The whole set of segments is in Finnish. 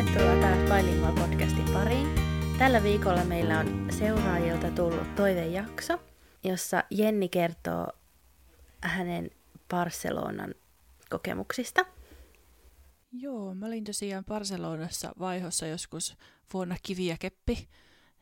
Tervetuloa taas Bilingual podcastin pariin. Tällä viikolla meillä on seuraajilta tullut toivejakso, jossa Jenni kertoo hänen Barcelonan kokemuksista. Joo, mä olin tosiaan Barcelonassa vaihossa joskus vuonna kivi ja keppi.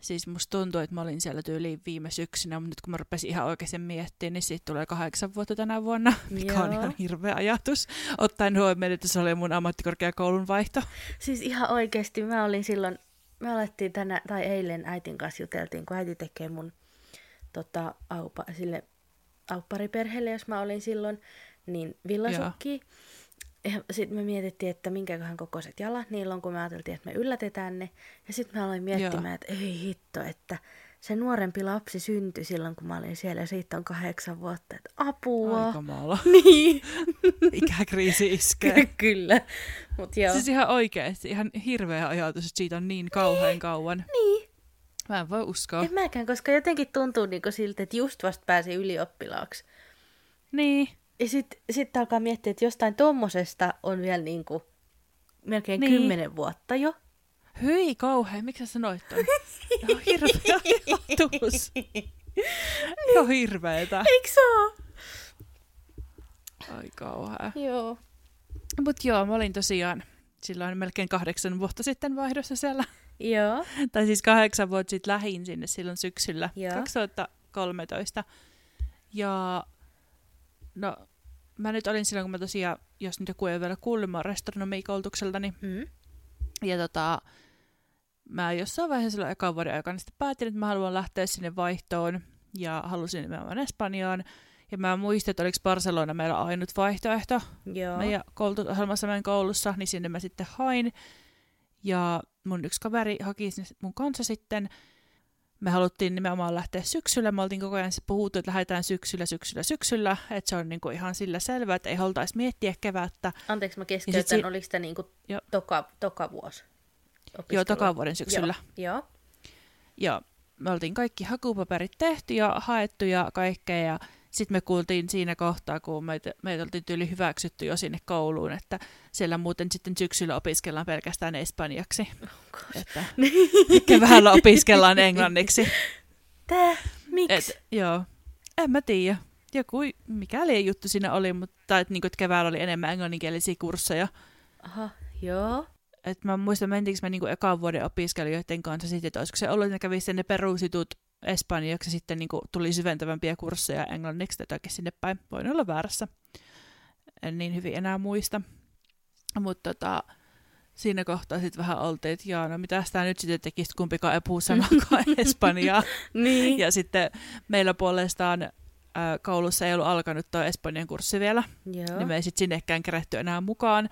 Siis musta tuntuu, että mä olin siellä tyyliin viime syksynä, mutta nyt kun mä rupesin ihan oikeasti miettimään, niin siitä tulee kahdeksan vuotta tänä vuonna, mikä Joo. on ihan hirveä ajatus. Ottaen huomioon, että se oli mun ammattikorkeakoulun vaihto. Siis ihan oikeasti mä olin silloin, me alettiin tänä, tai eilen äitin kanssa juteltiin, kun äiti tekee mun tota, aupa, sille auppariperheelle, jos mä olin silloin, niin villasukki. Joo. Sitten me mietittiin, että minkäköhän kokoiset jalat niillä on, kun me ajateltiin, että me yllätetään ne. Ja sitten mä aloin miettimään, Joo. että ei hitto, että se nuorempi lapsi syntyi silloin, kun mä olin siellä, ja siitä on kahdeksan vuotta, että apua. Aika maala. Niin. Ikäkriisi iskee. Kyllä. Mut joo. Siis ihan oikeasti, ihan hirveä ajatus, että siitä on niin kauhean niin. kauan. Niin. Mä en voi uskoa. En mäkään, koska jotenkin tuntuu niinku siltä, että just vasta pääsi ylioppilaaksi. Niin. Ja sitten sit alkaa miettiä, että jostain tommosesta on vielä niinku melkein niin. kymmenen vuotta jo. Hyi kauhean, miksi sä sanoit ton? Ihan hirveä ajatus. Ihan hirveetä. Eikö se ole? Ai kauhea. Joo. Mut joo, mä olin tosiaan silloin melkein kahdeksan vuotta sitten vaihdossa siellä. Joo. tai siis kahdeksan vuotta sitten lähin sinne silloin syksyllä Joo. 2013. Ja no, mä nyt olin silloin, kun mä tosiaan, jos nyt joku ei ole vielä kuullut, mä restonomikoulutukseltani. Mm. Ja tota, mä jossain vaiheessa silloin ekan vuoden aikana sitten päätin, että mä haluan lähteä sinne vaihtoon. Ja halusin nimenomaan Espanjaan. Ja mä muistin, että oliko Barcelona meillä ainut vaihtoehto Joo. meidän koulutusohjelmassa meidän koulussa, niin sinne mä sitten hain. Ja mun yksi kaveri haki sinne mun kanssa sitten. Me haluttiin nimenomaan lähteä syksyllä. Me oltiin koko ajan puhuttu, että lähdetään syksyllä, syksyllä, syksyllä. Että se on niinku ihan sillä selvää, että ei haltaisi miettiä kevättä. Anteeksi, mä keskeytän. Si- oliko tämä niinku toka, toka vuosi? Opiskelu? Joo, toka vuoden syksyllä. Joo. Joo. Ja me oltiin kaikki hakupaperit tehty ja haettu ja kaikkea. Ja sitten me kuultiin siinä kohtaa, kun meitä, meitä oltiin tyyli hyväksytty jo sinne kouluun, että siellä muuten sitten syksyllä opiskellaan pelkästään espanjaksi. Oh, että keväällä opiskellaan englanniksi. Tää? Miksi? Et, joo, en mä tiedä. Joku, mikäli juttu siinä oli, mutta että, niinku, että keväällä oli enemmän englanninkielisiä kursseja. Aha, joo. Et mä muistan, mentiinkö mä niinku ekan vuoden opiskelijoiden kanssa sitten, että olisiko se ollut, että ne kävi ne perusitut espanjaksi sitten niin kuin tuli syventävämpiä kursseja englanniksi jotakin sinne päin. Voin olla väärässä. En niin hyvin enää muista. Mutta tota, siinä kohtaa sitten vähän oltiin, että jaa, no mitä tämä nyt sitten tekisi, kumpikaan ei puhu sanakaan espanjaa. niin. Ja sitten meillä puolestaan äh, koulussa ei ollut alkanut tuo espanjan kurssi vielä. Joo. Niin me ei sitten sinnekään kerätty enää mukaan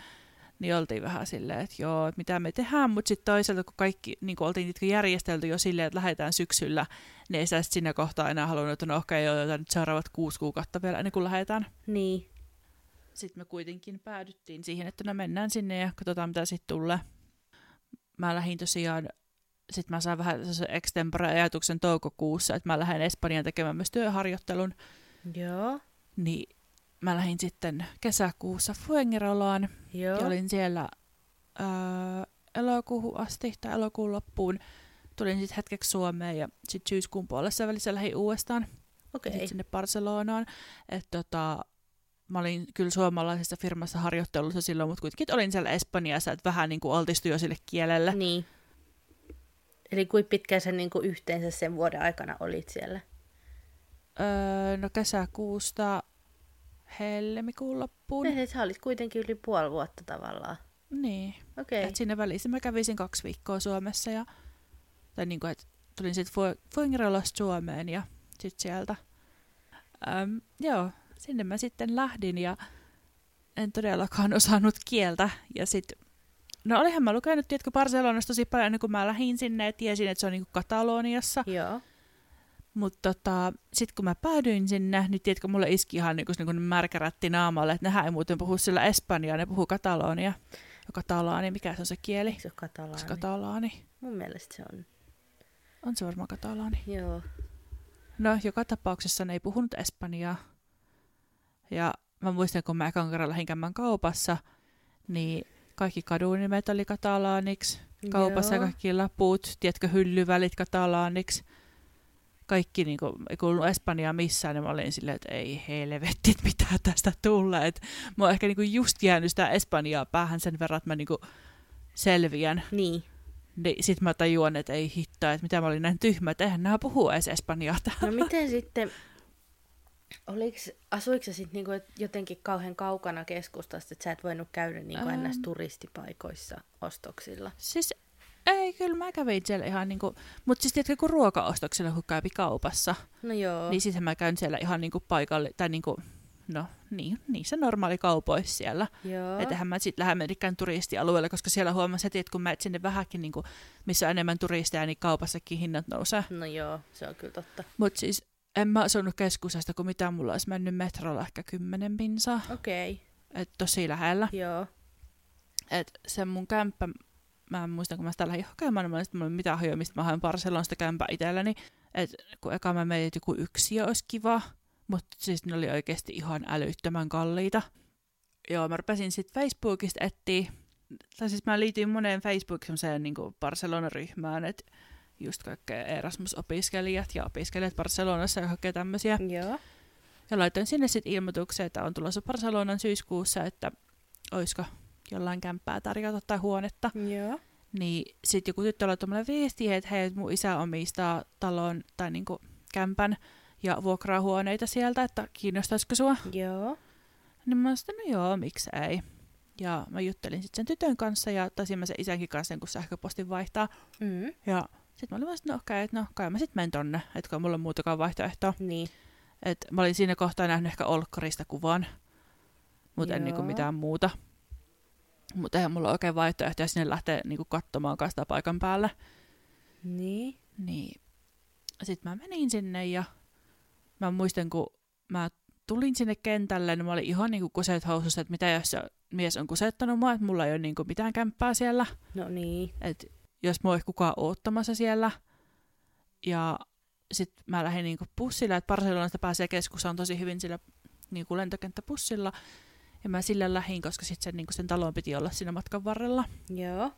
niin oltiin vähän silleen, että joo, että mitä me tehdään, mutta sitten toisaalta kun kaikki niin kun oltiin järjestelty jo silleen, että lähdetään syksyllä, niin ei sitä siinä kohtaa enää halunnut, että no okei, okay, joo, nyt seuraavat kuusi kuukautta vielä ennen kuin lähdetään. Niin. Sitten me kuitenkin päädyttiin siihen, että no mennään sinne ja katsotaan mitä sitten tulee. Mä lähdin tosiaan, sitten mä sain vähän extempore-ajatuksen toukokuussa, että mä lähden Espanjaan tekemään myös työharjoittelun. Joo. Niin mä lähdin sitten kesäkuussa Fuengirolaan Joo. ja olin siellä öö, elokuuhun asti tai elokuun loppuun. Tulin sitten hetkeksi Suomeen ja sitten syyskuun puolessa välissä lähdin uudestaan okay. sit sinne Barcelonaan. Et tota, mä olin kyllä suomalaisessa firmassa harjoittelussa silloin, mutta kuitenkin olin siellä Espanjassa, että vähän niin kuin altistui jo sille kielelle. Niin. Eli kuinka pitkään sen niin kuin yhteensä sen vuoden aikana olit siellä? Öö, no kesäkuusta helmikuun loppuun. Ne, sä olit kuitenkin yli puoli vuotta tavallaan. Niin. Okei. Okay. Et sinne välissä mä kävisin kaksi viikkoa Suomessa ja tai niin kuin, että tulin sitten Fuengirollasta Suomeen ja sitten sieltä. Öm, joo, sinne mä sitten lähdin ja en todellakaan osannut kieltä. Ja sitten, no olihan mä lukenut, tiedätkö, Barcelonasta tosi paljon ennen kuin mä lähdin sinne ja tiesin, että se on niin kuin Kataloniassa. Joo. Mutta tota, sitten kun mä päädyin sinne, niin tiedätkö, mulle iski ihan niin kuin märkärätti naamalle, että nehän ei muuten puhu sillä espanjaa, ne puhuu katalonia. Ja katalaani, mikä se on se kieli? Eikö se ole katalaani? Se katalaani. Mun mielestä se on. On se varmaan katalaani. Joo. No, joka tapauksessa ne ei puhunut espanjaa. Ja mä muistan, kun mä ekan kerran lähdin käymään kaupassa, niin Kaikki kadunimet oli katalaaniksi. Kaupassa Joo. kaikki laput, tiedätkö, hyllyvälit katalaaniksi. Kaikki niin kuin, ei kuulunut Espanjaa missään, niin mä olin silleen, että ei helvetti, että mitä tästä tulee. Et mä oon ehkä niin kuin just jäänyt sitä Espanjaa päähän sen verran, että mä niin kuin selviän. Niin. Niin sit mä tajuan, että ei hittoa, että mitä mä olin näin tyhmä, että eihän nämä puhu edes Espanjaa täällä. No miten sitten, oliks, asuiko sä sitten niinku jotenkin kauhean kaukana keskustasta, että sä et voinut käydä niinku Ähm. ns. turistipaikoissa ostoksilla? Siis ei, kyllä mä kävin siellä ihan niinku, mutta siis tiedätkö, kun ruokaostoksilla kun käypi kaupassa, No joo. niin sitten mä käyn siellä ihan niinku paikalle, tai niinku, no niin, niissä normaali kaupoissa siellä. Että mä sitten lähde menekään turistialueelle, koska siellä huomasin heti, että kun mä et sinne vähänkin, niinku, missä on enemmän turisteja, niin kaupassakin hinnat nousee. No joo, se on kyllä totta. Mutta siis en mä asunut keskustasta, kun mitä mulla olisi mennyt metrolla ehkä kymmenen pinsaa. Okei, okay. Et tosi lähellä. joo. Et se mun kämppä, mä en muista, kun mä sitä lähdin hakemaan, niin mä olin, mitään hajoa, mistä mä haen Barcelonasta kämpää itselleni. Et kun eka mä menin, että joku yksi olisi kiva, mutta siis ne oli oikeasti ihan älyttömän kalliita. Joo, mä rupesin sitten Facebookista etsiä, tai siis mä liityin moneen Facebook semmoiseen niin Barcelona-ryhmään, että just kaikkea Erasmus-opiskelijat ja opiskelijat Barcelonassa ja kaikkea tämmöisiä. Joo. Ja laitoin sinne sitten ilmoituksen, että on tulossa Barcelonan syyskuussa, että olisiko jollain kämppää tarjota tai huonetta. Joo. Niin sitten joku tyttö laittoi mulle viestiä, että hei, mun isä omistaa talon tai niinku kämpän ja vuokraa huoneita sieltä, että kiinnostaisiko sua. Joo. Niin mä sanoin, no joo, miksi ei. Ja mä juttelin sitten sen tytön kanssa ja taisin mä sen isänkin kanssa, kun sähköpostin vaihtaa. Mm. Ja sitten mä olin vaan, että no okei, että no kai mä sitten menen tonne, että kun mulla on muutakaan vaihtoehtoa. Niin. Et mä olin siinä kohtaa nähnyt ehkä Olkkarista kuvan, mutta en niinku mitään muuta. Mutta eihän mulla oikein vaihtoehtoja sinne lähteä niinku katsomaan sitä paikan päällä. Niin. Niin sitten mä menin sinne ja mä muistan, kun mä tulin sinne kentälle, niin mä olin ihan niinku kuseet housussa, että mitä jos se mies on kusettanut mua, että mulla ei ole niinku mitään kämppää siellä. No niin. että jos mua ei kukaan oottamassa siellä. Ja sitten mä lähdin niinku bussilla, että Barcelonasta pääsee keskustaan tosi hyvin sillä niinku lentokenttäbussilla. Ja mä sillä lähdin, koska sitten sen, niinku sen talon piti olla siinä matkan varrella. Joo.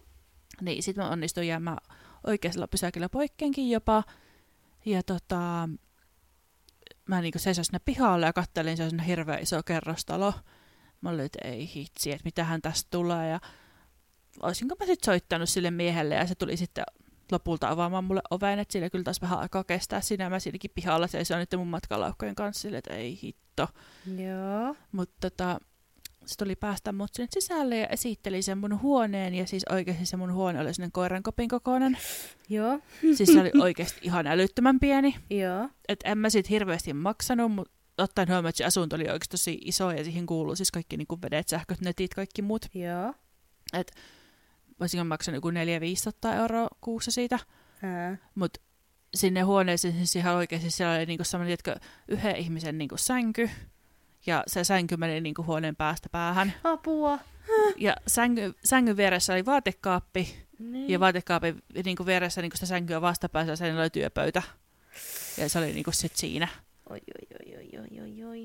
Niin sitten mä onnistuin jäämään oikealla pysäkillä poikkeenkin jopa. Ja tota, mä niinku seisoin sinne pihalle ja kattelin, se on sinne hirveä iso kerrostalo. Mä olin, että ei hitsi, että mitähän tästä tulee. Ja olisinko mä sitten soittanut sille miehelle ja se tuli sitten lopulta avaamaan mulle oven, että sillä kyllä taas vähän aikaa kestää siinä. Mä siinäkin pihalla seisoin niiden mun matkalaukkojen kanssa silleen, että ei hitto. Joo. Mutta tota, se tuli päästä mut sinne sisälle ja esitteli sen mun huoneen. Ja siis oikeasti se mun huone oli sellainen koirankopin kokoinen. Joo. Siis se oli oikeasti ihan älyttömän pieni. Joo. Et en mä siitä hirveästi maksanut, mutta ottaen huomioon, että se asunto oli oikeasti tosi iso ja siihen kuuluu siis kaikki niin kuin vedet, sähköt, netit, kaikki muut. Joo. Voisinko maksanut joku 400-500 euroa kuussa siitä. Mutta sinne huoneeseen siis ihan oikeasti siellä oli niinku sellainen, tiedätkö, yhden ihmisen niinku sänky. Ja se sänky meni niinku huoneen päästä päähän. Apua. Ja sänky, sängyn vieressä oli vaatekaappi. Niin. Ja vaatekaapin niinku vieressä niinku sitä sänkyä vastapäässä sen oli työpöytä. Ja se oli niinku sit siinä. Oi, oi, oi, oi, oi, oi, oi.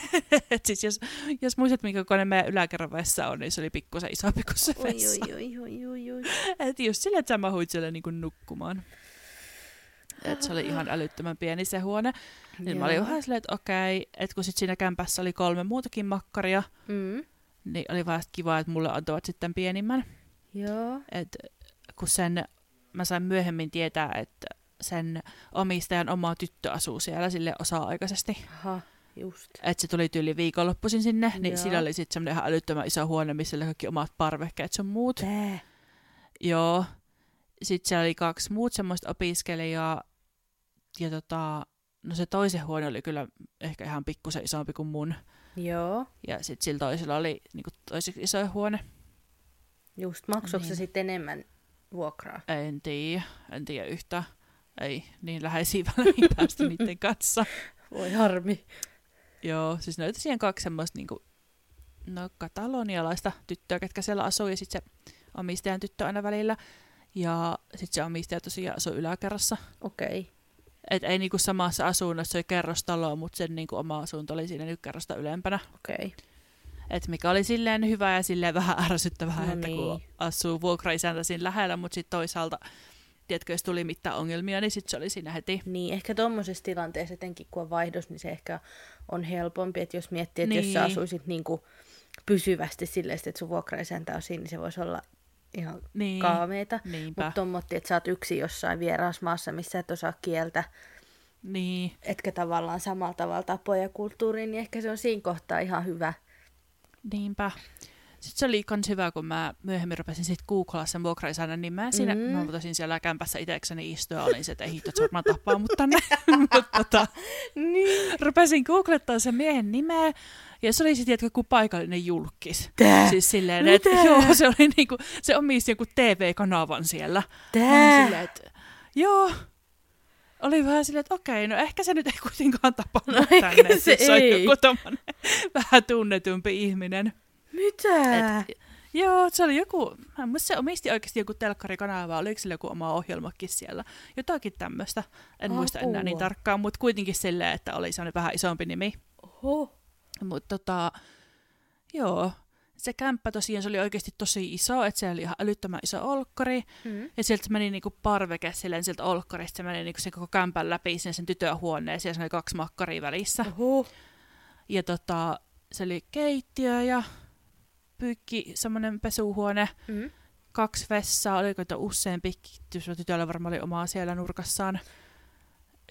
Et siis jos, jos muistat, minkä kone meidän yläkerran vessa on, niin se oli pikkusen isompi kuin se Oi, vessa. oi, oi, oi, oi, oi. Et just sille, että sä mahuit siellä niinku nukkumaan. Et se oli ihan älyttömän pieni se huone. Niin mä olin vähän silleen, että okei, että kun sit siinä kämpässä oli kolme muutakin makkaria, Mm. niin oli sit kiva, että mulle antavat sitten pienimmän. Joo. Et kun sen, mä sain myöhemmin tietää, että sen omistajan oma tyttö asuu siellä sille osa-aikaisesti. Aha, just. Että se tuli tyyli viikonloppuisin sinne, niin Joo. sillä oli sitten semmoinen ihan älyttömän iso huone, missä oli kaikki omat parvekkeet sun muut. Tää. Joo. Sitten siellä oli kaksi muut semmoista opiskelijaa. Ja tota, no se toisen huone oli kyllä ehkä ihan pikkusen isompi kuin mun. Joo. Ja sitten sillä toisella oli niinku toiseksi iso huone. Just. Maksoiko se Niin. sitten enemmän vuokraa? En tiedä, en tiedä yhtään. Ei niin läheisiä väliin päästä niiden kanssa. Voi harmi. Joo, siis ne oli tosiaan kaksi semmoista niinku, no katalonialaista tyttöä, ketkä siellä asuu, ja sitten se omistajan tyttö aina välillä. Ja sitten se omistaja tosiaan asui yläkerrassa. Okei. Okay. Et ei niinku samassa asunnossa, se oli kerrostalo, mutta sen niinku oma asunto oli siinä nyt kerrosta ylempänä. Okei. Okay. Et mikä oli silleen hyvä ja silleen vähän ärsyttävää, No että kun niin. asuu vuokraisäntä siinä lähellä, mutta sitten toisaalta, tiedätkö, jos tuli mitään ongelmia, niin sitten se oli siinä heti. Niin, ehkä tuommoisessa tilanteessa, etenkin kun on vaihdos, niin se ehkä on helpompi, että jos miettii, että niin. jos sä Niin. asuisit niin kuin pysyvästi silleen, että sun vuokraisäntä on siinä, niin se voisi olla ihan Niin, kaameita. Mutta tommotti, että sä oot yksi jossain vieraassa maassa, missä et osaa kieltä, Niin, etkä tavallaan samalla tavalla tapoja ja kulttuuriin, niin ehkä se on siinä kohtaa ihan hyvä. niinpä. Sitten se oli kans hyvä, kun mä myöhemmin rupesin sitten googlaa sen vuokraisänän nimeä siinä. Mm. Mm. Mä voitasin siellä kämpässä itsekseni istua ja olin se, että ei hitto, että varmaan tappaa mut tänne. Mutta tota, Niin. rupesin googlettaa sen miehen nimeä, ja se oli sitten tiedätkö, joku paikallinen julkis. Tää? Siis silleen, että Mitä? joo, se oli niinku, se omisti joku TV-kanavan siellä. Tää? silleen, että joo. Oli vähän silleen, että okei, no ehkä se nyt ei kuitenkaan tapannut No tänne, se että se on ei. joku tommonen vähän tunnetumpi ihminen. Mitä? Et, joo, se oli joku, mä muista, se omisti oikeasti joku telkkarikanava, oliko sillä joku oma ohjelmakin siellä. Jotakin tämmöistä, en muista enää niin Apua. tarkkaan, mutta kuitenkin silleen, että oli sellainen vähän isompi nimi. Oho. Mutta tota, joo, se kämppä tosiaan se oli oikeasti tosi iso, että se oli ihan älyttömän iso olkkari. Mm. Ja sieltä meni niinku parveke silleen sieltä olkkarista, se meni niinku sen koko kämpän läpi sinne sen tytön huoneeseen, ja se oli kaksi makkaria välissä. Oho. Ja tota, se oli keittiö ja pyykki, semmoinen pesuhuone, Mm. kaksi vessaa, oliko että useampi, tytöllä varmaan oli omaa siellä nurkassaan.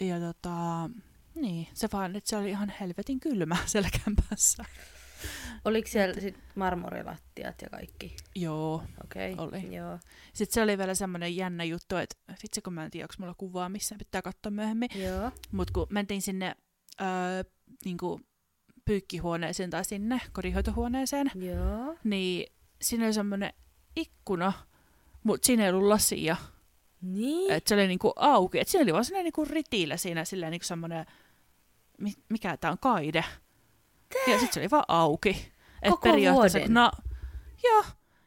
Ja tota, niin, se vaan, että se oli ihan helvetin kylmä siellä kämpässä. Oliko siellä sit marmorilattiat ja kaikki? Joo. Okei. Okay. Oli. Joo. Sitten se oli vielä semmoinen jännä juttu, että vitsi kun mä en tiedä, onko mulla kuvaa missä, pitää katsoa myöhemmin. Joo. Mutta kun mentiin sinne öö, niinku, pyykkihuoneeseen tai sinne kodinhoitohuoneeseen, Joo. niin siinä oli semmoinen ikkuna, mutta siinä ei ollut lasia. Niin. Että se oli niinku auki. Että siinä oli vaan sellainen niinku ritilä siinä, silleen niinku semmoinen, mi- mikä tää on, kaide. Ja sitten se oli vaan auki. Et Koko periaatteessa, vuoden? Na- joo.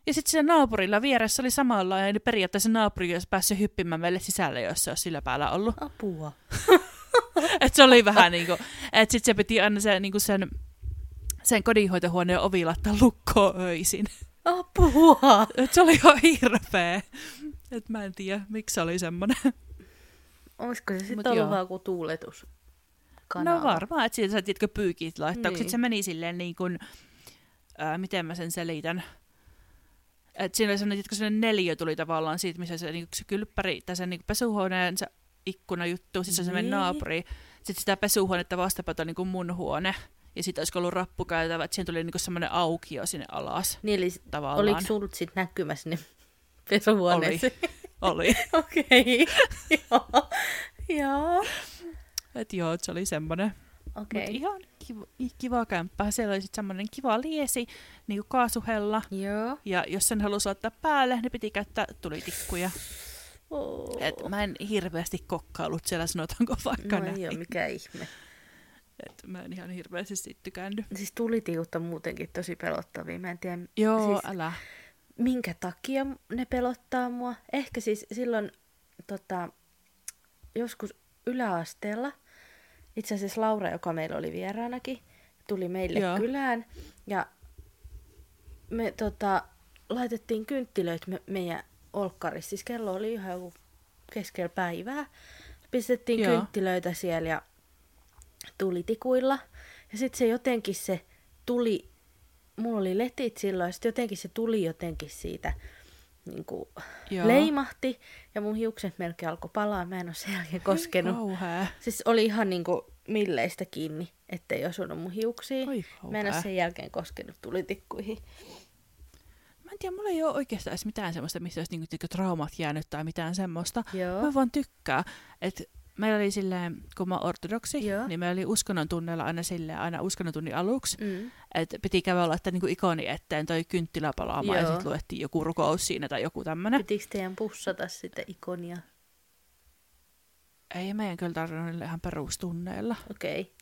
Ja sitten siellä naapurilla vieressä oli samalla, ja periaatteessa naapuri olisi päässyt hyppimään meille sisälle, jos se olisi sillä päällä ollut. Apua. Et se oli vähän niinku, että sit se piti aina se, niinku sen, sen kodinhoitohuoneen ovi laittaa lukkoon öisin. Apua. Et se oli ihan hirveä. Et mä en tiedä, miksi se oli semmonen. Olisiko se sitten ollut vaan joku tuuletus? No varmaan, että siitä sä tiedätkö pyykit laittaa, niin. Niin. sit se meni silleen niin kuin, ää, miten mä sen selitän. Et siinä oli semmoinen, tiedätkö, semmoinen neliö tuli tavallaan siitä, missä se, niin se kylppäri, tai se niin pesuhuoneen se ikkuna juttu, siis se semmoinen Niin. naapuri. Sitten sitä pesuhuonetta vastapäätä on niin kuin mun huone. Ja sitten olisiko ollut rappukäytävä, että siinä tuli niin kuin semmoinen aukio sinne alas Niin, eli tavallaan. oliko sulta sit näkymässä ne pesuhuoneessa? Oli. Okei. Joo. Joo. Et joo, se oli semmoinen. Okei. Mutta ihan kiva, kiva kämppä. Siellä oli sitten semmoinen kiva liesi, niin kuin kaasuhella. Joo. Ja jos sen halusi laittaa päälle, niin piti käyttää tulitikkuja. Oh. Et mä en hirveästi kokkailut siellä, sanotaanko vaikka no näin. ole mikä ihme. Et mä en ihan hirveästi siitä tykännyt. Siis tulitiukut on muutenkin tosi pelottavia. Mä en tiedä, Joo, siis... älä. Minkä takia ne pelottaa mua. Ehkä siis silloin tota, joskus yläasteella, itse asiassa Laura, joka meillä oli vieraanakin, tuli meille Joo. kylään. Ja me tota, laitettiin kynttilöitä me, meidän olkkarissa. Siis kello oli ihan joku keskellä päivää. Pistettiin Joo. kynttilöitä siellä ja tulitikuilla. Ja sitten se jotenkin se tuli, mulla oli letit silloin, sitten jotenkin se tuli jotenkin siitä niin kuin Joo. leimahti. Ja mun hiukset melkein alkoi palaa, mä en ole sen jälkeen koskenut. Kauhea. Siis oli ihan niin kuin milleistä kiinni, ettei osunut mun hiuksiin. Oi Mä en ole sen jälkeen koskenut tulitikkuihin. Mä en tiedä, mulla ei ole oikeastaan edes mitään semmoista, missä olisi niinku, tiedätkö, traumat jäänyt tai mitään semmoista. Joo. Mä vaan tykkään. Et meillä oli silleen, kun mä ortodoksi, Joo. niin meillä oli uskonnon tunneilla aina silleen, aina uskonnon tunnin aluksi, Mm. että piti käydä laittaa niinku ikoni eteen toi kynttilä palaamaan ja Joo. sitten luettiin joku rukous siinä tai joku tämmönen. Pitikö teidän pussata sitä ikonia? Ei meidän kyllä tarvinnut ihan perustunneilla. Okei, okay,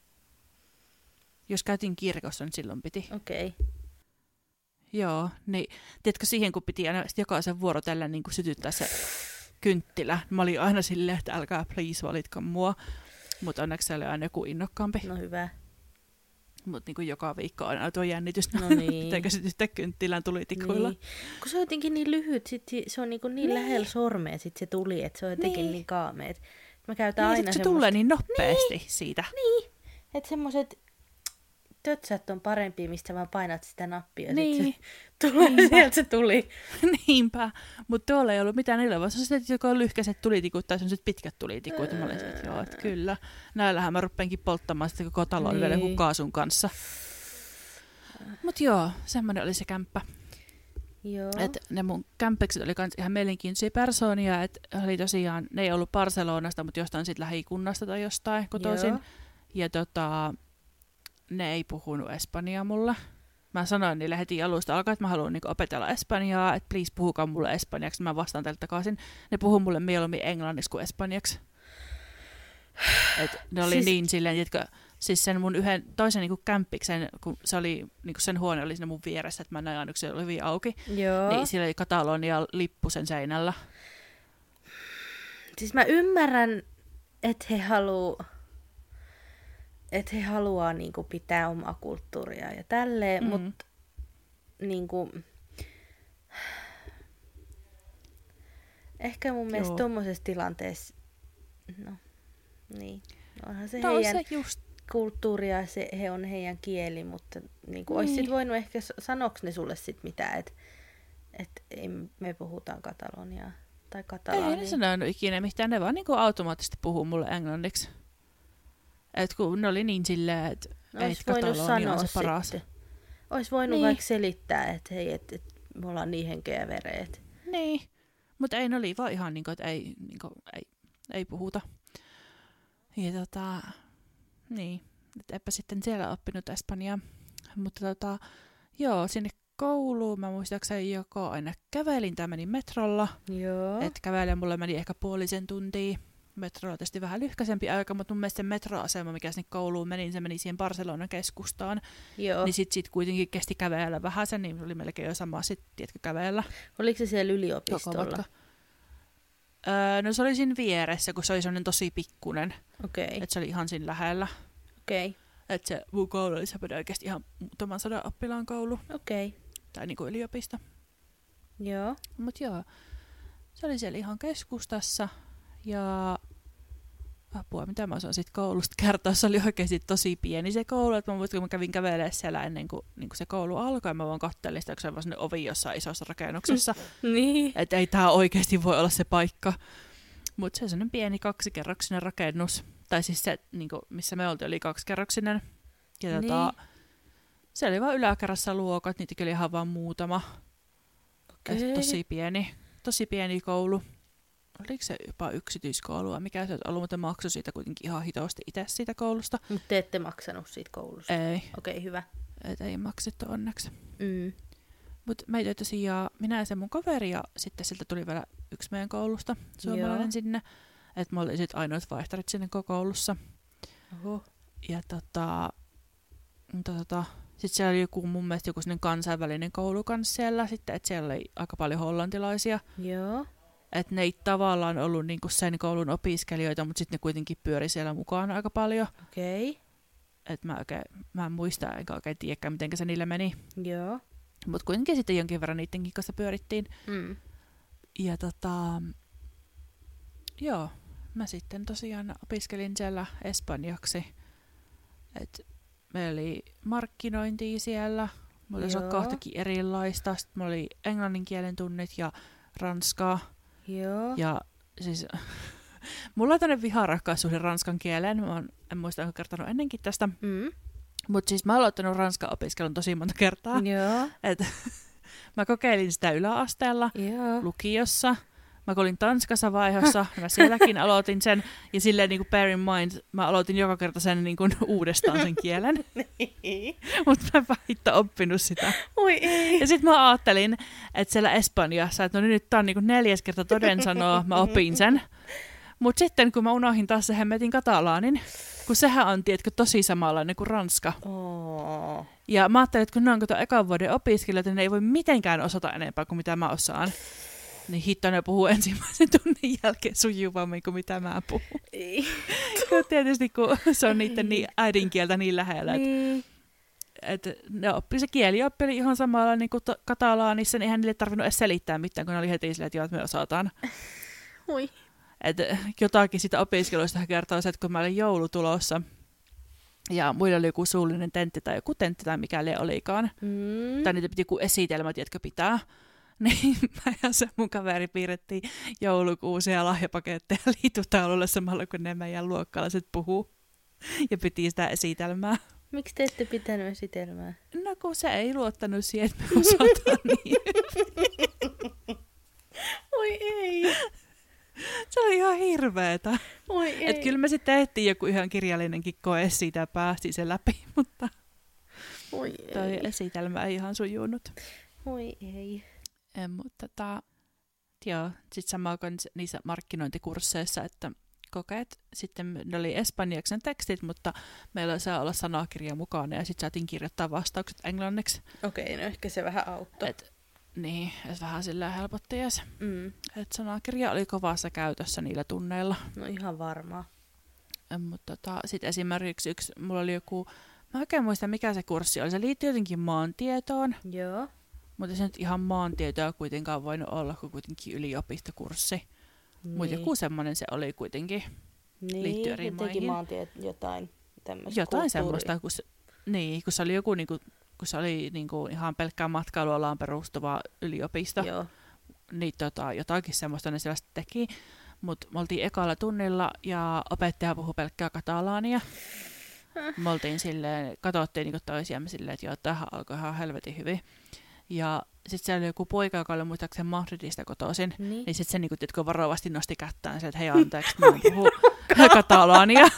Jos käytiin kirkossa, niin silloin piti. okei. Okay. Joo, niin tiedätkö siihen, kun piti aina jokaisen vuorotellen niin sytyttää se kynttilä. Mä olin aina silleen, että älkää please valitko mua. Mutta onneksi se oli aina joku innokkaampi. No hyvä. Mutta niinku joka viikko aina tuo jännitystä, No niin. pitääkö se tyttää kynttilän tulitikuilla. Niin. Kun se on jotenkin niin lyhyt, sit si- se on niinku niin, Niin. lähellä sormea sit se tuli, että se on jotenkin niin, Niin. kaamea. et Mä käytän Niin, aina se semmoista, tulee niin nopeasti niin. siitä. että semmoiset tötsät on parempia, mistä vaan painat sitä nappia. Niin. Tulee, sieltä se tuli. Niinpä. Mutta tuolla ei ollut mitään niillä, vaan se on sitten joko lyhkäiset tulitikut tai sellaiset pitkät tulitikut. Mä olin että joo, että kyllä. Näillähän mä ruppeenkin polttamaan sitten koko talon vielä Niin. niin. kaasun kanssa. Mut joo, semmoinen oli se kämppä. Joo. Et ne mun kämppekset oli kans ihan mielenkiintoisia persoonia, että oli tosiaan, ne ei ollut Barcelonasta, mutta jostain sit lähikunnasta tai jostain kotoisin. Joo. Ja tota, ne ei puhunut espanjaa mulle. Mä sanoin niille heti alusta alkaen, että mä haluan niinku opetella espanjaa, että please puhukaa mulle espanjaksi. Mä vastaan teille takaisin. Ne puhuu mulle mieluummin englanniksi kuin espanjaksi. Et ne oli Siis- niin silleen, että siis sen mun yhden toisen niinku kämppiksen, kun se oli, niinku sen huone oli siinä mun vieressä, että mä näin aina, kun se oli hyvin auki. Joo. Niin siellä oli Katalonia lippu sen seinällä. Siis mä ymmärrän, että he haluu, että he haluaa niinku pitää omaa kulttuuria ja tälleen, mm. Mm. mutta niinku, ehkä mun mielestä Joo. tuommoisessa tilanteessa, no niin, onhan se No heidän se just, kulttuuria se, he on heidän kieli, mutta niinku, niin. olisi sit Niin. voinut ehkä, sanoks ne sulle sit mitään, että et ei me puhutaan kataloniaa tai ei katalaania. ne sanonut ikinä mitään, ne vaan niinku automaattisesti puhuu mulle englanniksi. Et kun ne oli niin silleen, että No, ois voinut Katalonia sanoa on se paras. sitten. Ois voinut Niin. niin. vaikka selittää, että hei, että et, me ollaan niin henkeä vereet. Niin, mutta ei, ne oli vaan ihan niinku, että ei, niinku, ei, ei puhuta. Ja tota, niin, et eipä sitten siellä oppinut espanjaa. Mutta tota, joo, sinne kouluun mä muistaakseni joko aina kävelin tai menin metrolla. Joo. Et kävelen mulle meni ehkä puolisen tuntia. Metrolla tietysti vähän lyhkäisempi aika, mutta mun mielestä se metroasema, mikä sinne kouluun meni, se meni siihen Barcelonan keskustaan. Joo. Niin sit, sit kuitenkin kesti kävellä vähän sen, niin oli melkein jo sama sit, tiedätkö, kävellä. Oliko se siellä yliopistolla? Öö, no se oli siinä vieressä, kun se oli sellainen tosi pikkunen. Okei, okay. Että se oli ihan siinä lähellä. okei, okay. Että se mun koulu oli semmoinen oikeasti ihan muutaman sadan oppilaan koulu. okei. Okay. Tai niinku yliopisto. Joo. Mut joo, se oli siellä ihan keskustassa. Ja apua, mitä mä osaan siitä koulusta kertoa. Se oli oikeasti tosi pieni se koulu. Että mä muistan, kun mä kävin kävelemään siellä ennen kuin, niin kuin se koulu alkoi. Ja mä vaan kattelin sitä, kun se on ovi jossain isossa rakennuksessa. Niin. että ei tämä oikeasti voi olla se paikka. Mutta se on sellainen pieni kaksikerroksinen rakennus. Tai siis se, niinku, missä me oltiin, oli kaksikerroksinen. Ja Niin. tota, se oli vaan yläkerrassa luokat, niitä oli ihan vaan muutama. Okay. Tosi pieni, tosi pieni koulu. Oliko se jopa yksityiskoulua? Mikä se olisi ollut, mutta maksoi siitä kuitenkin ihan hitosti itse siitä koulusta. Mutta te ette maksanut siitä koulusta. Ei, Okei, okay, hyvä. et ei maksettu onneksi. Mm. Mutta meitä tosiaan, minä ja se mun kaveri ja sitten siltä tuli vielä yksi meidän koulusta, suomalainen Joo. sinne. Että me olin sitten ainoat vaihtarit sinne koko koulussa. Oho. Ja tota, tota, sitten siellä oli joku mun mielestä joku kansainvälinen koulu kanssa siellä sitten, että siellä oli aika paljon hollantilaisia. Joo. Että ne ei tavallaan ollut niinku sen koulun opiskelijoita, mutta sitten ne kuitenkin pyöri siellä mukaan aika paljon. Okei. Okay. Että mä, oikein, mä en muista enkä oikein tiedäkään, miten se niille meni. Joo. Mutta kuitenkin sitten jonkin verran niidenkin kanssa pyörittiin. Mm. Ja tota, joo, mä sitten tosiaan opiskelin siellä espanjaksi. Et meillä oli markkinointia siellä, mulla oli kahtakin erilaista. Sitten mulla oli englannin kielen tunnit ja ranskaa. Joo. Ja siis mulla on tämmöinen viharakkaussuhde ranskan kieleen. Mä oon, en muista, onko kertonut ennenkin tästä. Mm. Mutta siis mä oon aloittanut ranskan opiskelun tosi monta kertaa. Joo. Et, mä kokeilin sitä yläasteella Joo. lukiossa. Mä olin Tanskassa vaihossa, mä sielläkin aloitin sen. Ja silleen niin kuin bear in mind, mä aloitin joka kerta sen niin kuin uudestaan sen kielen. Mutta mä en vähittä oppinut sitä. Oi ei. Ja sitten mä ajattelin, että siellä Espanjassa, että no nyt tää on niin kuin neljäs kerta toden sanoa, mä opin sen. Mutta sitten kun mä unohdin taas se hemmetin katalaanin, kun sehän on, tiedätkö, tosi samanlainen kuin ranska. Oh. Ja mä ajattelin, että kun ne on kato ekan vuoden opiskelijoita, niin ne ei voi mitenkään osata enempää kuin mitä mä osaan. Niin hitto ne puhuu ensimmäisen tunnin jälkeen sujuvammin kuin mitä mä puhun. Ei. Tietysti kun se on niiden niin äidinkieltä niin lähellä. Niin. Niin. Et ne oppi, se kieli oppi oli ihan samalla niin kuin katalaanissa, niin eihän niille tarvinnut edes selittää mitään, kun ne oli heti silleen, että joo, että me osataan. Oi. Et jotakin sitä opiskeluista kertoo se, että kun mä olin joulutulossa, ja muilla oli joku suullinen tentti tai joku tentti tai mikä le olikaan, Mm. tai niitä piti joku esitelmä, tiedätkö, pitää, niin mä ja se mun kaveri piirrettiin joulukuusia lahjapaketteja liitutaululle samalla, kun ne meidän luokkalaiset puhuu. Ja piti sitä esitelmää. Miksi te ette pitänyt esitelmää? No kun se ei luottanut siihen, että me osataan niin. Oi ei. Se oli ihan hirveetä. Oi ei. Et kyllä me sitten tehtiin joku ihan kirjallinenkin koe siitä ja päästiin se läpi, mutta Oi toi ei. esitelmä ei ihan sujunut. Oi ei. Eh, mutta tota, joo, sitten sama kuin niissä markkinointikursseissa, että kokeet, sitten ne oli espanjaksi ne tekstit, mutta meillä saa olla sanakirja mukana ja sitten saatiin kirjoittaa vastaukset englanniksi. Okei, no ehkä se vähän auttoi. Et, niin, et vähän sillä helpotti edes. Mm. Et sanakirja oli kovassa käytössä niillä tunneilla. No ihan varmaa. Mutta tota, sitten esimerkiksi yksi, mulla oli joku, mä oikein muista mikä se kurssi oli, se liittyy jotenkin maantietoon, Joo. Mutta se nyt ihan maantietoa kuitenkaan voinut olla, kun kuitenkin yliopistokurssi. Mutta joku semmoinen se oli kuitenkin. niin, liittyy eri maihin. maantiet jotain tämmöistä Jotain semmoista, kun se, niin, kun se oli joku niinku, kun se oli niinku ihan pelkkään matkailualaan perustuva yliopisto, Joo. niin tota, jotakin semmoista ne siellä teki. Mutta me oltiin ekalla tunnilla ja opettaja puhui pelkkää katalaania. Me oltiin silleen, katsottiin niinku toisiamme silleen, että joo, tähän alkoi ihan helvetin hyvin. Ja sitten siellä oli joku poika, joka oli muistaakseni Madridista kotoisin. Niin. Niin sitten se niinku, tiedätkö, varovasti nosti kättään se, että hei anteeksi, mä en puhu katalaania.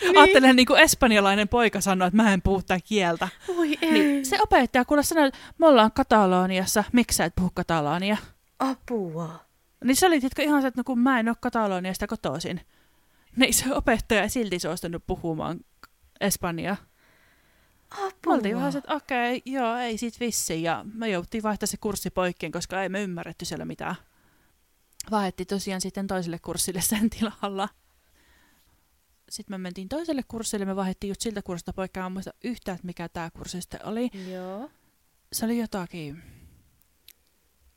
niin. Ajattelen, niin kuin espanjalainen poika sanoi, että mä en puhu tätä kieltä. Oi ei. Niin se opettaja kuule sanoi, että me ollaan Kataloniassa, miksi sä et puhu katalaania? Apua. Niin se oli tiedätkö, ihan se, että no kun mä en ole Kataloniasta kotoisin. Niin se opettaja ei silti suostunut puhumaan espanjaa. Apua. oltiin vähän että okei, joo, ei sit vissiin. Ja me jouttiin vaihtaa se kurssi poikkeen, koska ei me ymmärretty siellä mitään. Vaihdettiin tosiaan sitten toiselle kurssille sen tilalla. Sitten me mentiin toiselle kurssille, me vaihdettiin just siltä. Mä en muista yhtään, että mikä tämä kurssi sitten oli. Joo. Se oli jotakin...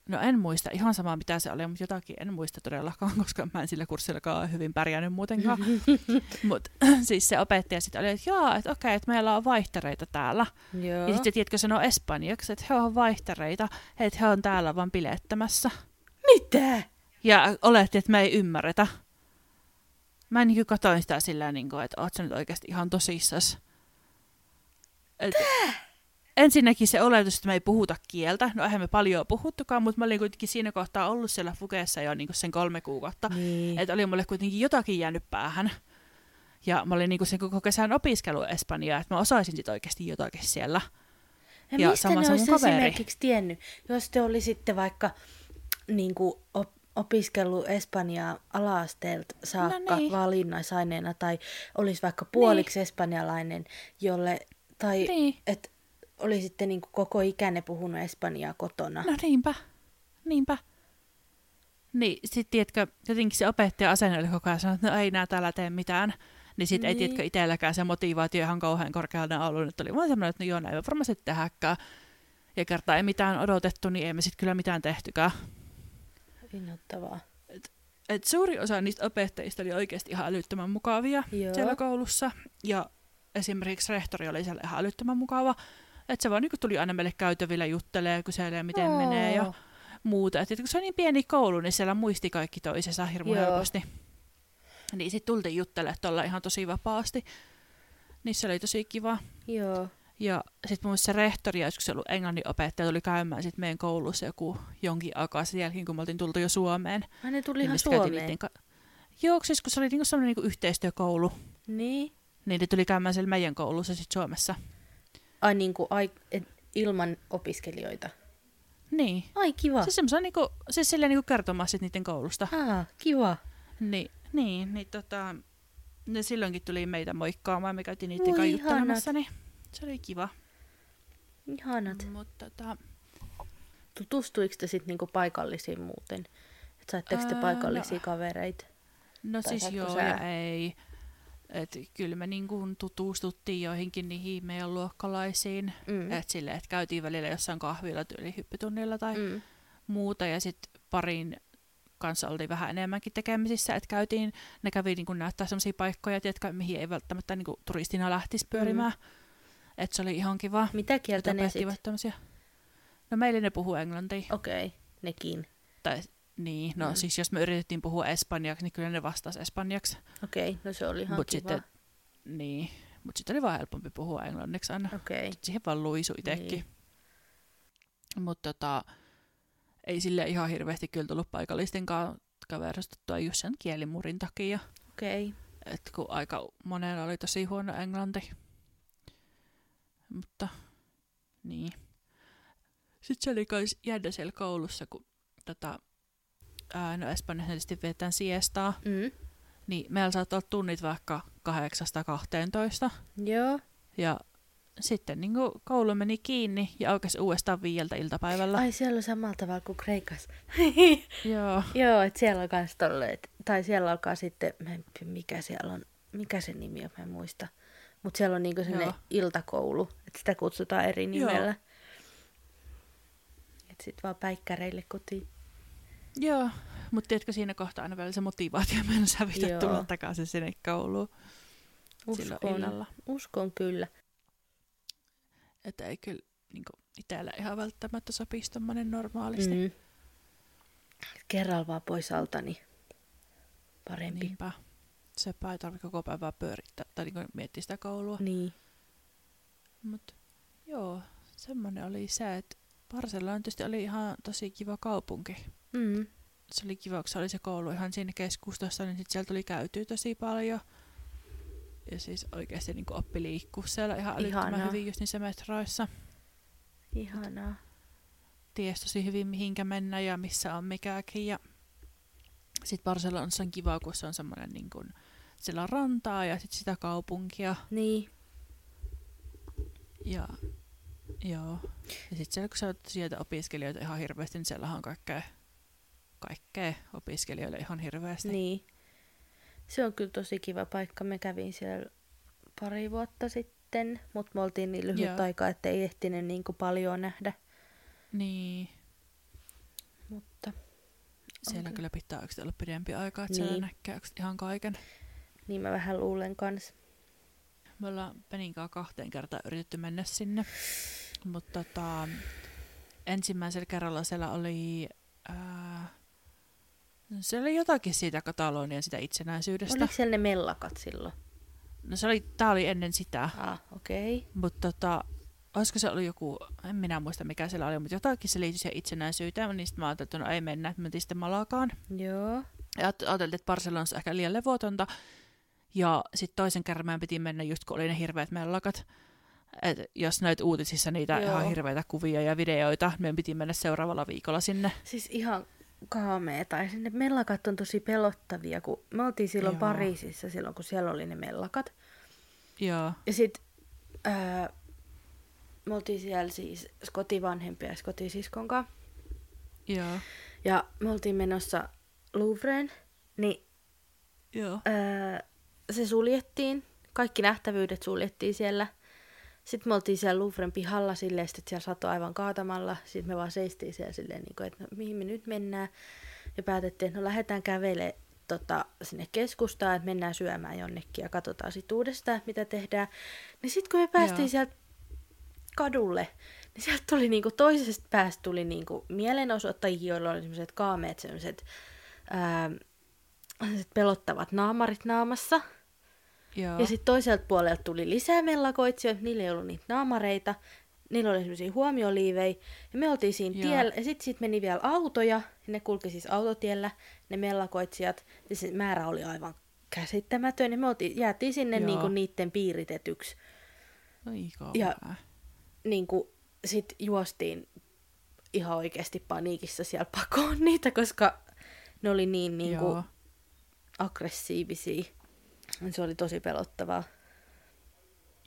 No en muista ihan samaa mitä se oli, mutta jotakin en muista todellakaan, koska mä en sillä kurssillakaan hyvin pärjännyt muutenkaan. Mutta siis se opettaja sitten oli, että joo, että okei, että meillä on vaihtereita täällä. Joo. Ja sitten tiedätkö sanoa espanjaksi, että he on vaihtereita, että he on täällä vaan bilettämässä. Mitä? Ja oletti, että me ei ymmärretä. Mä niin katsoin sitä sillä niin kuin, että oot sä nyt oikeasti ihan tosissas. Et, ensinnäkin se oletus, että me ei puhuta kieltä. No eihän me paljon puhuttukaan, mutta mä olin kuitenkin siinä kohtaa ollut siellä Fukeessa jo niin sen kolme kuukautta. Niin. Että oli mulle kuitenkin jotakin jäänyt päähän. Ja mä olin niin sen koko kesän opiskellut Espanjaa, että mä osaisin sit oikeasti jotakin siellä. Ja, Ja mistä sama ne olisi kaveri. esimerkiksi tiennyt, jos te olisitte vaikka niin kuin, op- opiskellut Espanjaa ala-asteelta saakka No niin. valinnaisaineena tai olisi vaikka puoliksi espanjalainen, jolle, tai Niin. Että olisitte niin kuin koko ikänne puhunut espanjaa kotona. No niinpä, niinpä. Niin, sit tiedätkö, jotenkin se opettaja asenne oli koko ajan sanonut, että no ei nää täällä tee mitään. Niin sit ei Niin. tiedätkö itselläkään se motivaatio ihan kauhean korkealla ollut, että oli vaan semmoinen, että no joo, näin me varmasti tehdäänkään. Ja kertaa ei mitään odotettu, niin ei me sitten kyllä mitään tehtykään. Innoittavaa. Et suuri osa niistä opettajista oli oikeasti ihan älyttömän mukavia Joo. siellä koulussa. Ja esimerkiksi rehtori oli siellä ihan älyttömän mukava. Että se vaan niin tuli aina meille käytävillä juttelee ja kyselee, miten Oo. menee ja muuta. Et kun se on niin pieni koulu, niin siellä muisti kaikki toisensa hirmu Joo. helposti. Niin sitten tultiin juttelemaan tuolla ihan tosi vapaasti. Niin se oli tosi kiva. Joo. Ja sitten mun mielestä se rehtori, joskus ollut englannin opettaja, tuli käymään sit meidän koulussa joku jonkin aikaa sen jälkeen, kun me oltiin tultu jo Suomeen. Ai ne tuli Niin ihan Suomeen. Ka- Joo, siis kun se oli niinku sellainen niinku yhteistyökoulu, Niin. niin ne tuli käymään siellä meidän koulussa sitten Suomessa. Ai niin kuin, ai, et, ilman opiskelijoita. Niin. Ai kiva. Siis semmoisen niinku, siis silleen niinku kertomaan sit niiden koulusta. Ah, kiva. Niin, niin, niin tota, ne silloinkin tuli meitä moikkaamaan, me käytiin niiden Voi kanssa juttelemassa, niin se oli kiva. Ihanat. Mutta tota, Tutustuiko te sitten niinku paikallisiin muuten? Et saitteko te Ää, paikallisia no. kavereita? no Tai siis joo sä? ja ei. Et kyllä me niin kuin tutustuttiin joihinkin niihin meidän luokkalaisiin. Mm. Et silleen, että käytiin välillä jossain kahvilla tyyli hyppytunnilla tai mm. Muuta. Ja sitten parin kanssa oltiin vähän enemmänkin tekemisissä, että käytiin, ne kävi niin kuin näyttää sellaisia paikkoja, tiedätkö, mihin ei välttämättä niin kuin turistina lähtisi pyörimään. Mm. Että se oli ihan kiva. Mitä kieltä ne sit? opettivat tämmösiä. No meillä ne puhuu englantia. Okei, okay, nekin. Tai, niin, no Mm. siis jos me yritettiin puhua espanjaksi, niin kyllä ne vastasi espanjaksi. Okei, okay, no se oli ihan Mut kiva. sitten, niin, mutta sitten oli vaan helpompi puhua englanniksi aina. Okei, okay. Siihen vaan luisu itsekin. Niin. Niin. Mutta tota, ei sille ihan hirveästi kyllä tullut paikallisten kanssa kaveristuttua just sen kielimurin takia. okei. Okay. Et kun aika monella oli tosi huono englanti. Mutta niin. Sitten se oli myös jännä siellä koulussa, kun tota, ää, no Espanjassa tietysti vietään siestaa, Mm. niin meillä saattoi olla tunnit vaikka 8-12. Joo. Ja sitten niin koulu meni kiinni ja aukesi uudestaan viieltä iltapäivällä. Ai siellä on samalla tavalla kuin Kreikassa. Joo. Joo, että siellä on kans tolleet. Tai siellä alkaa sitten, mikä siellä on, mikä se nimi on, mä en muista. Mutta siellä on niinku sellainen Joo. iltakoulu, että sitä kutsutaan eri Joo. nimellä. Että sit vaan päikkäreille kotiin. Joo, mutta tiedätkö siinä kohtaa aina vielä se motivaatio mennä sävitä Joo. tulla takaisin sinne kouluun silloin Uskon, illalla. uskon kyllä. Että ei kyllä niin itsellä ihan välttämättä sopisi tommonen normaalisti. Mm. Kerralla vaan pois alta, niin parempi. Niinpä. Sepä ei tarvitse koko päivää pyörittää tai niin miettiä sitä koulua. Niin. Mutta joo, semmoinen oli se, että Barcelona tietysti oli ihan tosi kiva kaupunki. Mm. Se oli kiva, kun se oli se koulu ihan siinä keskustassa, niin sitten siellä tuli käytyä tosi paljon. Ja siis oikeasti niin oppi liikkua siellä ihan älyttömän Ihanaa. hyvin just niissä metroissa. Ihanaa. Ties tosi hyvin mihinkä mennä ja missä on mikäkin. Ja sitten Barcelonassa on kiva, kun se on semmoinen niin kuin, siellä on rantaa ja sitten sitä kaupunkia. Niin. Ja joo. Ja sitten siellä, kun sä oot sieltä opiskelijoita ihan hirveästi, niin siellä on kaikkea, kaikkea opiskelijoille ihan hirveästi. Niin. Se on kyllä tosi kiva paikka. Me kävin siellä pari vuotta sitten, mutta me oltiin niin lyhyt Joo. aika, että ei ehtinyt niin kuin paljon nähdä. Niin. Mutta Siellä Okei. kyllä pitää oikeasti olla pidempi aika, että siellä Niin. näkee oikeasti ihan kaiken. niin mä vähän luulen kans. Me ollaan Penin kanssa kahteen kertaan yritetty mennä sinne. Mutta tota, ensimmäisellä kerralla siellä oli, ää, siellä oli jotakin siitä Katalonian sitä itsenäisyydestä. Oliko siellä ne mellakat silloin? No se oli, tää oli ennen sitä, Ah, okei. Okay. mutta tota, olisiko se ollut joku, en minä muista mikä siellä oli, mutta jotakin se liittyi siihen itsenäisyyteen, niin sitten mä ajattelin, että no ei mennä, että mentiin sitten Malakaan. Joo. Ja ajat- ajateltiin, että Barcelonassa ehkä liian levotonta. Ja sitten toisen kerran meidän piti mennä just kun oli ne hirveät mellakat. Et jos näit uutisissa niitä. Joo. ihan hirveitä kuvia ja videoita, meidän piti mennä seuraavalla viikolla sinne. Siis ihan kaamea. Tai sinne mellakat on tosi pelottavia, kun me oltiin silloin Joo. Pariisissa silloin, kun siellä oli ne mellakat. Joo, Ja sit ää, me oltiin siellä siis kotivanhempia ja kotisiskon kanssa. joo, Ja me oltiin menossa Louvreen, niin joo, ää, se suljettiin. Kaikki nähtävyydet suljettiin siellä. Sitten me oltiin siellä Louvren pihalla silleen, sit siellä satoi aivan kaatamalla. Sitten me vaan seistiin siellä silleen, niin kuin, että no, mihin me nyt mennään. Ja päätettiin, että no lähdetään kävelemään tota, sinne keskustaan, että mennään syömään jonnekin ja katsotaan sitten uudestaan, että mitä tehdään. Niin sitten kun me päästiin Joo. sieltä kadulle, niin sieltä tuli niinku, toisesta päästä tuli niinku mielenosoittajia, joilla oli semmoiset kaameet, semmoiset ää, sellaiset pelottavat naamarit naamassa. Joo, Ja sitten toiselta puolelta tuli lisää mellakoitsijoita, niillä ei ollut niitä naamareita, niillä oli semmoisia huomioliivejä. Ja me oltiin siinä Joo. tiellä, ja sitten sit meni vielä autoja, ja ne kulki siis autotiellä, ne mellakoitsijat, ja se määrä oli aivan käsittämätön, ja me oltiin, jäätiin sinne Joo. niinku niitten piiritetyksi. Oi kauhea. Ja- Niinku, sit juostiin ihan oikeasti paniikissa siellä pakoon niitä, koska ne oli niin niinku Joo. aggressiivisia. Se oli tosi pelottavaa.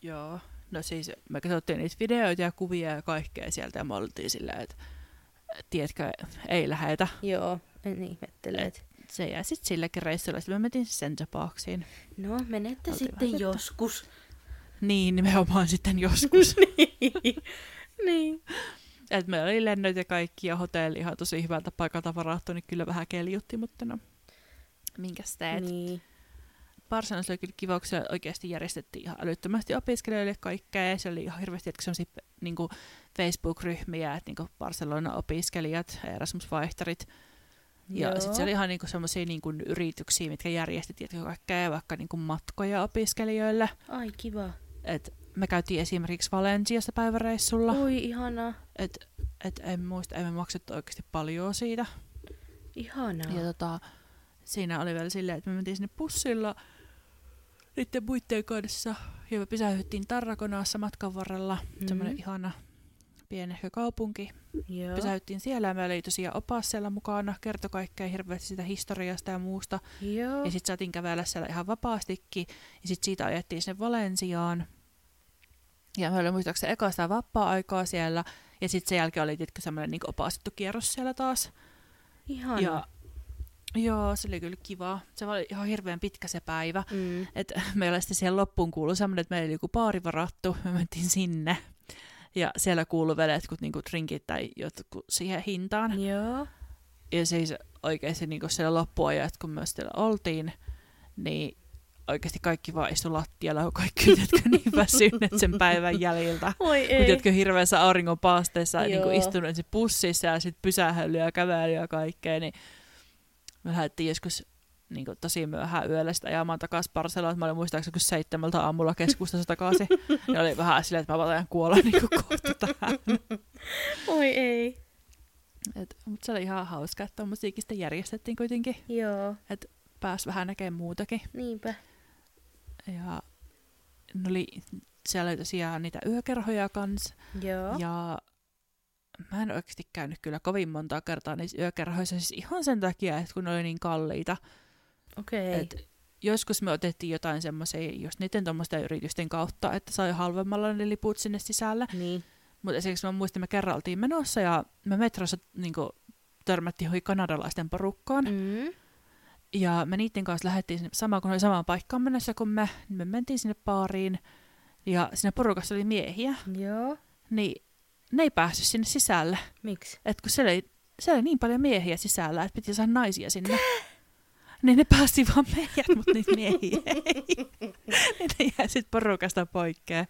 Joo. No siis me katsottiin niitä videoita ja kuvia ja kaikkea sieltä ja me oltiin silleen, että tiedätkö, ei lähetä. Joo, en ihmettele. Et. se jäi sitten sillekin reissulle. Sitten me mentiin Center Parksiin. No, menette Oltiin sitten vähän joskus. Niin, nimenomaan sitten joskus. niin. niin. Et meillä oli lennot ja kaikki ja hotelli ihan tosi hyvältä paikalta varattu, niin kyllä vähän keljutti, mutta no, minkäs teet. Niin. Barcelonassa oli kyllä kiva, kun siellä oikeasti järjestettiin ihan älyttömästi opiskelijoille kaikkea, ja siellä oli ihan hirveästi että sellaisia niin Facebook-ryhmiä, että niin Barcelona-opiskelijat, Erasmus-vaihtarit, ja sitten siellä oli ihan niinku semmoisia niinku yrityksiä, mitkä järjesti tietenkin kaikkea, vaikka niinku matkoja opiskelijoille. Ai kiva. Et me käytiin esimerkiksi Valenciassa päiväreissulla. Oi ihanaa. Et, et en muista, emme maksettu oikeasti paljon siitä. Ihanaa. Ja tota, siinä oli vielä silleen, että me mentiin sinne bussilla niiden muiden kanssa. Ja me pysähdyttiin Tarrakonaassa matkan varrella. Mm. Semmoinen ihana pienehkö kaupunki. Joo. Pysähdyttiin siellä ja meillä oli tosiaan opas siellä mukana. Kertoi kaikkea hirveästi sitä historiasta ja muusta. Joo. Ja sitten saatiin kävellä siellä ihan vapaastikin. Ja sitten siitä ajettiin sinne Valensiaan. Ja meillä oli muistaakseni eka sitä vapaa-aikaa siellä. Ja sitten sen jälkeen oli tietenkin semmoinen niin opastettu kierros siellä taas. Ihanaa. Ja joo, se oli kyllä kiva. Se oli ihan hirveän pitkä se päivä. Mm. Et meillä sitten siihen loppuun kuului semmoinen, että meillä oli joku baari varattu. Me mentiin sinne. Ja siellä kuului vielä jotkut niinku drinkit tai jotkut siihen hintaan. Joo. Ja siis oikeasti niin siellä loppuajat, kun me siellä oltiin, niin oikeasti kaikki vaan istu lattialla, kun kaikki jotka niin väsyneet sen päivän jäljiltä. Oi Kun ei. tiedätkö, hirveässä auringonpaasteessa niin Joo. istunut ensin pussissa ja sitten pysähdellyt ja kävellyt ja kaikkea, niin me lähdettiin joskus niin kuin, tosi myöhään yöllä sitä ajamaan takaisin Barcelonalle. Mä olin muistaakseni seitsemältä aamulla keskustassa takaisin. ja oli vähän silleen, että mä vaan kuolla niin kuin kohta tähän. Oi ei. Et, mutta se oli ihan hauska, että musiikista sitten järjestettiin kuitenkin. Joo. Pääsi vähän näkemään muutakin. Niinpä. Ja ne oli, siellä oli tosiaan niitä yökerhoja kanssa. Joo. Ja mä en oikeasti käynyt kyllä kovin montaa kertaa niissä yökerhoissa. Siis ihan sen takia, että kun ne oli niin kalliita. Okei. Et joskus me otettiin jotain semmoisia, just niiden tuommoisten yritysten kautta, että sai halvemmalla ne liput sinne sisälle. Niin. Mutta esimerkiksi mä muistan, me kerran oltiin menossa ja me metrossa niin törmättiin johonkin kanadalaisten porukkaan. Mm. Ja me niiden kanssa lähdettiin sinne, sama kun oli samaan paikkaan mennessä kuin me, niin me mentiin sinne baariin. Ja siinä porukassa oli miehiä, Joo. niin ne ei päässyt sinne sisälle. Miksi? Et kun siellä oli, siellä oli niin paljon miehiä sisällä, että piti saada naisia sinne. Niin ne pääsi vaan meidät, mutta niitä miehiä ei. niin ne jäi sitten porukasta poikkeen.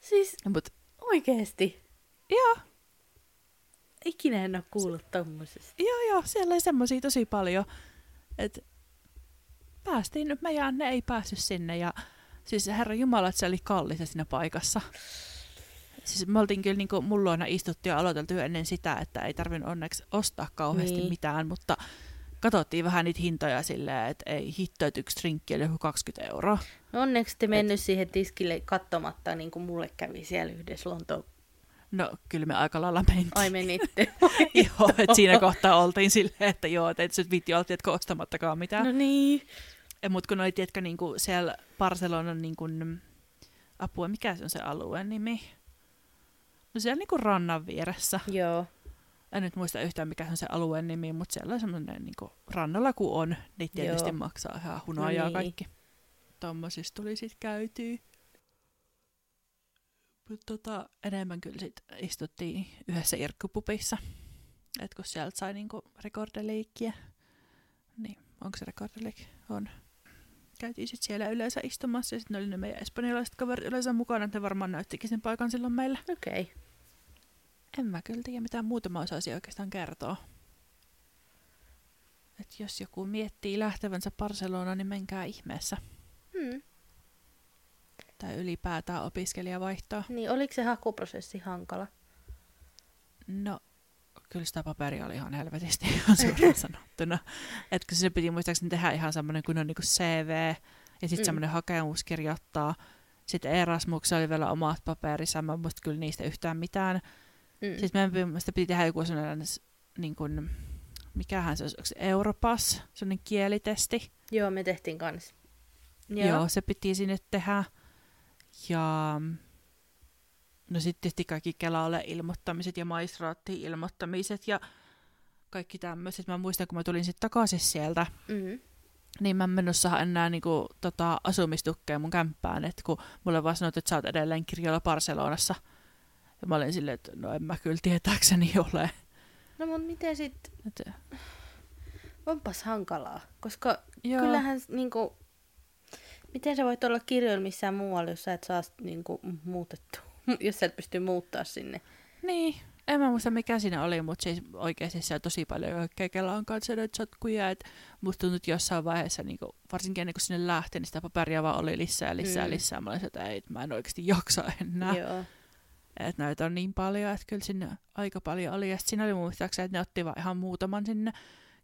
Siis Mut oikeesti. joo, Ikinä en ole kuullut tommosesta. joo, joo, siellä oli semmosia tosi paljon. Et päästiin nyt me ja ne ei päässyt sinne. Ja siis herra Jumala, että se oli kallista siinä paikassa. Siis me oltiin kyllä niinku mun luona istuttu ja aloiteltu jo ennen sitä, että ei tarvinnut onneksi ostaa kauheasti Niin. mitään, mutta katsottiin vähän niitä hintoja silleen, että ei hitto, että yksi drinkki oli joku 20 euroa. No onneksi te mennyt siihen tiskille katsomatta, niin kuin mulle kävi siellä yhdessä Lontoon. No kyllä me aika lailla mentiin. Ai menitte. joo, että siinä kohtaa oltiin silleen, että joo, että et sä viitti olla, tiedätkö, ostamattakaan mitään. no niin. Mutta kun oli, tiedätkö, niinku siellä Barcelonan niinku, apua, mikä se on se alueen nimi? No siellä niinku rannan vieressä. Joo. En nyt muista yhtään, mikä se on se alueen nimi, mutta siellä on semmoinen niinku, rannalla kun on, niin tietysti Joo. maksaa ihan hunajaa No niin. kaikki. Tommosissa tuli sit käytyä. Mutta tota, enemmän kyllä sit istuttiin yhdessä irkkupupissa. Et kun sieltä sai niinku rekordeleikkiä. Niin, onko se rekordeleikki? On. Käytiin sitten siellä yleensä istumassa ja sitten oli ne meidän espanjalaiset kaverit yleensä mukana, että ne varmaan näyttikin sen paikan silloin meille. Okei. Okay. En mä kyllä tiedä, mitä muuta mä osaisin oikeastaan kertoa. Et jos joku miettii lähtevänsä Barcelonaan, niin menkää ihmeessä. Hmm. Tai ylipäätään opiskelijavaihtoa. Niin, oliko se hakuprosessi hankala? No, kyllä sitä paperia oli ihan helvetisti ihan suoraan sanottuna. Et kun se piti muistaakseni tehdä ihan semmoinen kun on niinku CV ja sitten Mm. mm. semmoinen hakemus kirjoittaa. Sitten Erasmuksessa oli vielä omat paperissa, mä en muista kyllä niistä yhtään mitään. Mm. Sitten meidän piti- piti tehdä joku sellainen, niin kuin, mikähän se olisi, onko se Europass, sellainen kielitesti. Joo, me tehtiin kans. Joo. Joo, se piti sinne tehdä. Ja no sitten tietysti kaikki Kelalle ilmoittamiset ja maistraattiin ilmoittamiset. Ja kaikki tämmöiset. Mä muistan, kun mä tulin sitten takaisin sieltä, Mm. niin mä en mennyt saada enää niinku, tota, asumistukea mun kämppään, että kun mulle vaan sanottiin, että sä oot edelleen kirjalla Barcelonassa. Ja mä olin silleen, että no en mä kyllä tietääkseni ole. No mut miten sit, Et, onpas hankalaa, koska joo, kyllähän niinku, miten sä voit olla kirjoilla missään muualla, jos sä et saa niinku muutettu, jos sä et pysty muuttaa sinne. niin. En mä muista mikä siinä oli, mutta siis oikeasti siellä tosi paljon kaikkea Kelaan kanssa näitä sotkuja. Et musta tuntui, että jossain vaiheessa, niin kuin, varsinkin ennen kuin sinne lähti, niin sitä paperia vaan oli lisää ja lisää Mm. lisää. Mä olin, että ei, mä en oikeasti jaksa enää. Joo. Että näitä on niin paljon, että kyllä sinne aika paljon oli. Ja siinä oli muistaakseni, että ne otti vaan ihan muutaman sinne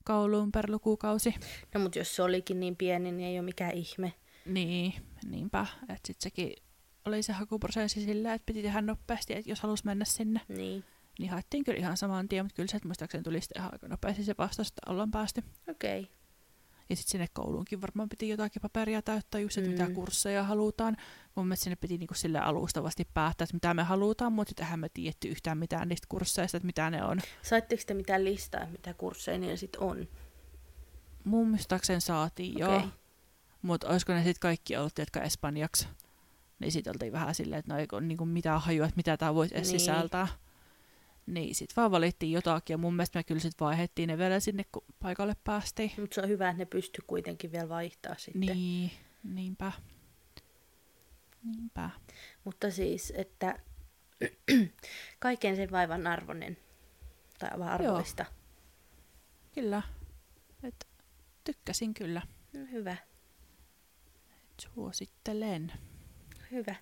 kouluun per lukukausi. No mut jos se olikin niin pieni, niin ei ole mikään ihme. Niin, niinpä. Että sitten sekin oli se hakuprosessi silleen, että piti tehdä nopeasti, että jos halusi mennä sinne, Niin, niin haettiin kyllä ihan saman tien, mutta kyllä se, että muistaakseni tuli sitten ihan aika nopeasti se vastaus, että ollaan päästy. okei. Okay. Ja sitten sinne kouluunkin varmaan piti jotakin paperia täyttää, just, että Mm. mitä kursseja halutaan. Mun mielestä sinne piti niinku sille alustavasti päättää, että mitä me halutaan, mutta sitten eihän me tiedetty yhtään mitään niistä kursseista, että mitä ne on. Saitteko te mitään listaa, mitä kursseja niillä sit on? Mun muistaakseni saatiin joo, Okei. mutta olisiko ne sitten kaikki ollut, jotka espanjaksi. Niin sitten oltiin vähän silleen, että no ei ole niinku mitään hajua, että mitä tämä voisi edes Niin. sisältää. Niin, sitten vaan valittiin jotakin ja mun mielestä me kyllä sitten vaihdettiin ne vielä sinne, kun paikalle päästiin. Mutta se on hyvä, että ne pystyy kuitenkin vielä vaihtaa sitten. Niin, niinpä. Niinpä. Mutta siis, että kaiken sen vaivan arvoinen tai arvoista. Kyllä. Et tykkäsin kyllä. No, hyvä, Et suosittelen. Hyvä.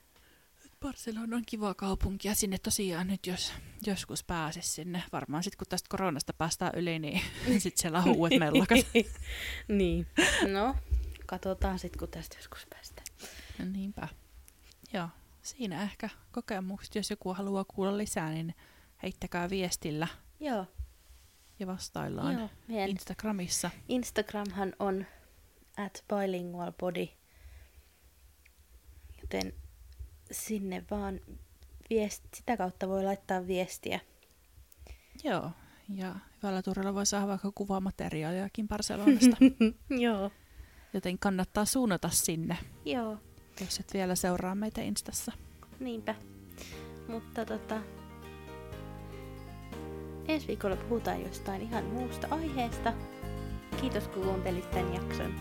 Barcelona on kiva kaupunki ja sinne tosiaan nyt jos joskus pääsis sinne, varmaan sitten kun tästä koronasta päästään yli, niin sitten siellä on uudet mellakat. niin. No, katsotaan sitten, kun tästä joskus päästään. Niinpä. Joo, siinä ehkä kokemukset. Jos joku haluaa kuulla lisää, niin heittäkää viestillä Joo, ja vastaillaan joo. Instagramissa. Instagramhan on at bilingualbody. Joten sinne vaan viest, sitä kautta voi laittaa viestiä. Joo, ja hyvällä turilla voi saada vaikka kuvamateriaaliakin Barcelonasta, Joo. joten kannattaa suunnata sinne, Joo, jos et vielä seuraa meitä Instassa. niinpä. Mutta tota, ensi viikolla puhutaan jostain ihan muusta aiheesta. Kiitos kun kuuntelit tämän jakson.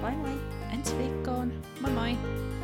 Moi moi! Ensi viikkoon, moi moi!